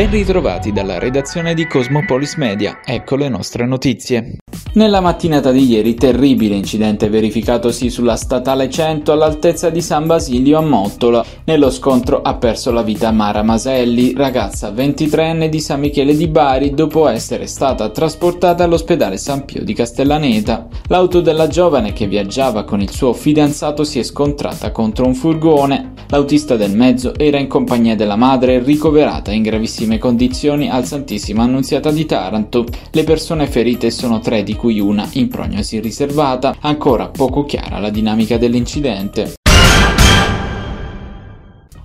Ben ritrovati dalla redazione di Cosmopolis Media, ecco le nostre notizie. Nella mattinata di ieri, terribile incidente verificatosi sulla statale 100 all'altezza di San Basilio a Mottola. Nello scontro ha perso la vita Mara Maselli, ragazza 23enne di San Michele di Bari, dopo essere stata trasportata all'ospedale San Pio di Castellaneta. L'auto della giovane che viaggiava con il suo fidanzato si è scontrata contro un furgone. L'autista del mezzo era in compagnia della madre ricoverata in gravissime condizioni al Santissima Annunziata di Taranto. Le persone ferite sono tre di cui una in prognosi riservata, ancora poco chiara la dinamica dell'incidente.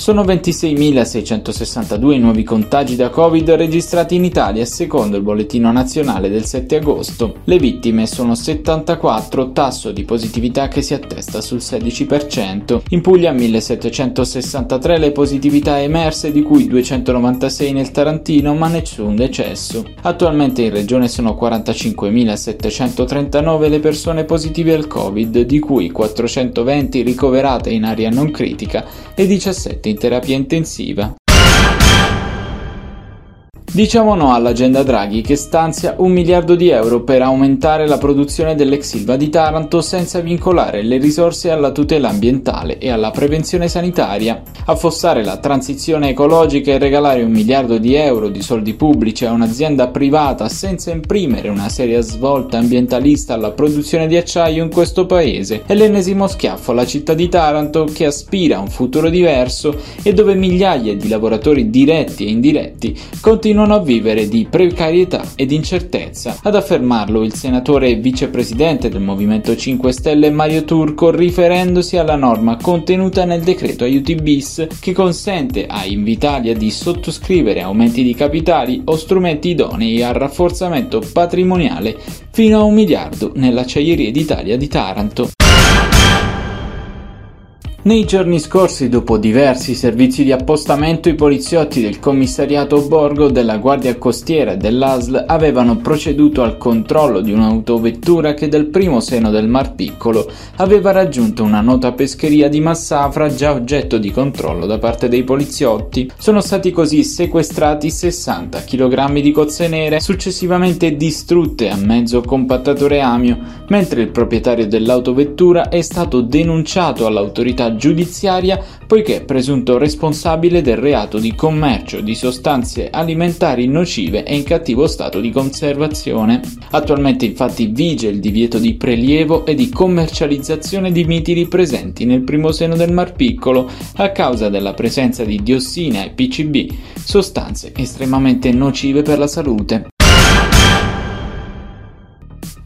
Sono 26.662 i nuovi contagi da Covid registrati in Italia secondo il bollettino nazionale del 7 agosto. Le vittime sono 74, tasso di positività che si attesta sul 16%. In Puglia 1.763 le positività emerse, di cui 296 nel Tarantino, ma nessun decesso. Attualmente in regione sono 45.739 le persone positive al Covid, di cui 420 ricoverate in area non critica e 17 in terapia intensiva. Diciamo no all'agenda Draghi che stanzia un miliardo di euro per aumentare la produzione dell'ex Silva di Taranto senza vincolare le risorse alla tutela ambientale e alla prevenzione sanitaria. Affossare la transizione ecologica e regalare un miliardo di euro di soldi pubblici a un'azienda privata senza imprimere una seria svolta ambientalista alla produzione di acciaio in questo paese è l'ennesimo schiaffo alla città di Taranto che aspira a un futuro diverso e dove migliaia di lavoratori diretti e indiretti continuano continuano a vivere di precarietà ed incertezza. Ad affermarlo il senatore e vicepresidente del Movimento 5 Stelle Mario Turco riferendosi alla norma contenuta nel decreto aiuti bis che consente a Invitalia di sottoscrivere aumenti di capitali o strumenti idonei al rafforzamento patrimoniale fino a un miliardo nell'acciaieria d'Italia di Taranto. Nei giorni scorsi, dopo diversi servizi di appostamento, i poliziotti del commissariato Borgo, della Guardia Costiera e dell'ASL avevano proceduto al controllo di un'autovettura che dal primo seno del Mar Piccolo aveva raggiunto una nota pescheria di Massafra già oggetto di controllo da parte dei poliziotti. Sono stati così sequestrati 60 kg di cozze nere, successivamente distrutte a mezzo compattatore amio, mentre il proprietario dell'autovettura è stato denunciato all'autorità giudiziaria poiché presunto responsabile del reato di commercio di sostanze alimentari nocive e in cattivo stato di conservazione. Attualmente infatti vige il divieto di prelievo e di commercializzazione di mitili presenti nel primo seno del Mar Piccolo a causa della presenza di diossina e PCB, sostanze estremamente nocive per la salute.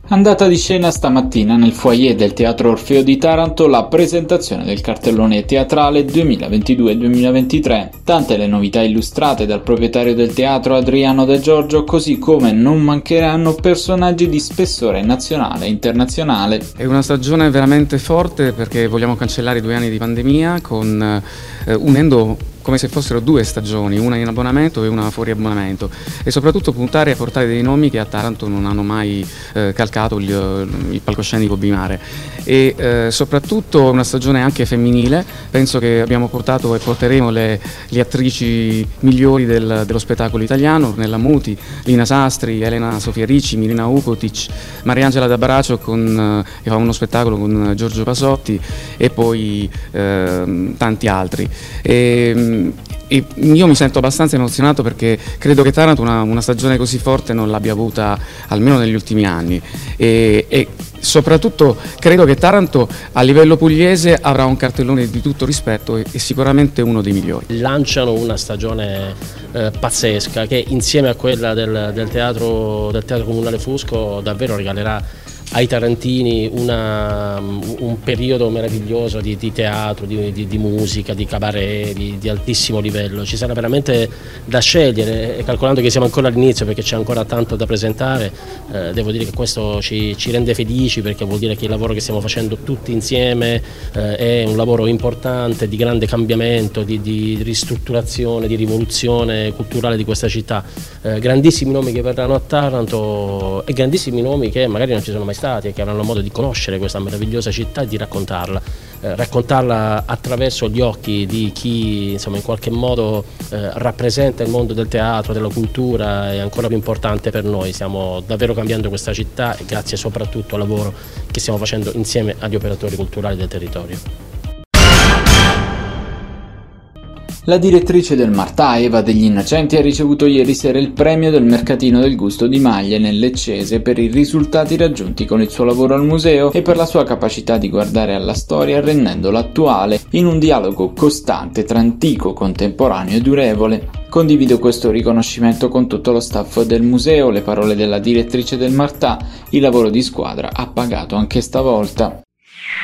Andata di scena stamattina nel foyer del Teatro Orfeo di Taranto la presentazione del cartellone teatrale 2022-2023. Tante le novità illustrate dal proprietario del teatro Adriano De Giorgio, così come non mancheranno personaggi di spessore nazionale e internazionale. È una stagione veramente forte perché vogliamo cancellare i due anni di pandemia con, eh, unendo come se fossero due stagioni, una in abbonamento e una fuori abbonamento e soprattutto puntare a portare dei nomi che a Taranto non hanno mai eh, calcato il, il, palcoscenico Bimare e eh, soprattutto una stagione anche femminile, penso che abbiamo portato e porteremo le, le attrici migliori del, dello spettacolo italiano, Nella Muti, Lina Sastri, Elena Sofia Ricci, Milina Ukotic, Mariangela D'Abaracio con, eh, che fa uno spettacolo con Giorgio Pasotti e poi ehm, tanti altri. E, e io mi sento abbastanza emozionato perché credo che Taranto una, una stagione così forte non l'abbia avuta almeno negli ultimi anni e, e, soprattutto credo che Taranto a livello pugliese avrà un cartellone di tutto rispetto e, e sicuramente uno dei migliori. Lanciano una stagione eh, pazzesca che insieme a quella del, del, teatro, del teatro Comunale Fusco davvero regalerà ai tarantini una, un periodo meraviglioso di, di teatro, di, di, di, musica, di cabaret, di, altissimo livello. Ci sarà veramente da scegliere e calcolando che siamo ancora all'inizio perché c'è ancora tanto da presentare, eh, devo dire che questo ci, ci, rende felici perché vuol dire che il lavoro che stiamo facendo tutti insieme eh, è un lavoro importante, di grande cambiamento, di, ristrutturazione, di rivoluzione culturale di questa città. Eh, grandissimi nomi che verranno a Taranto e grandissimi nomi che magari non ci sono mai stati stati e che avranno modo di conoscere questa meravigliosa città e di raccontarla. eh, raccontarla attraverso gli occhi di chi insomma, in qualche modo eh, rappresenta il mondo del teatro, della cultura è ancora più importante per noi. Stiamo davvero cambiando questa città e grazie soprattutto al lavoro che stiamo facendo insieme agli operatori culturali del territorio. La direttrice del Martà, Eva degli Innocenti, ha ricevuto ieri sera il premio del Mercatino del Gusto di Maglie nel Leccese per i risultati raggiunti con il suo lavoro al museo e per la sua capacità di guardare alla storia rendendola attuale in un dialogo costante tra antico, contemporaneo e durevole. Condivido questo riconoscimento con tutto lo staff del museo, le parole della direttrice del Martà, il lavoro di squadra ha pagato anche stavolta.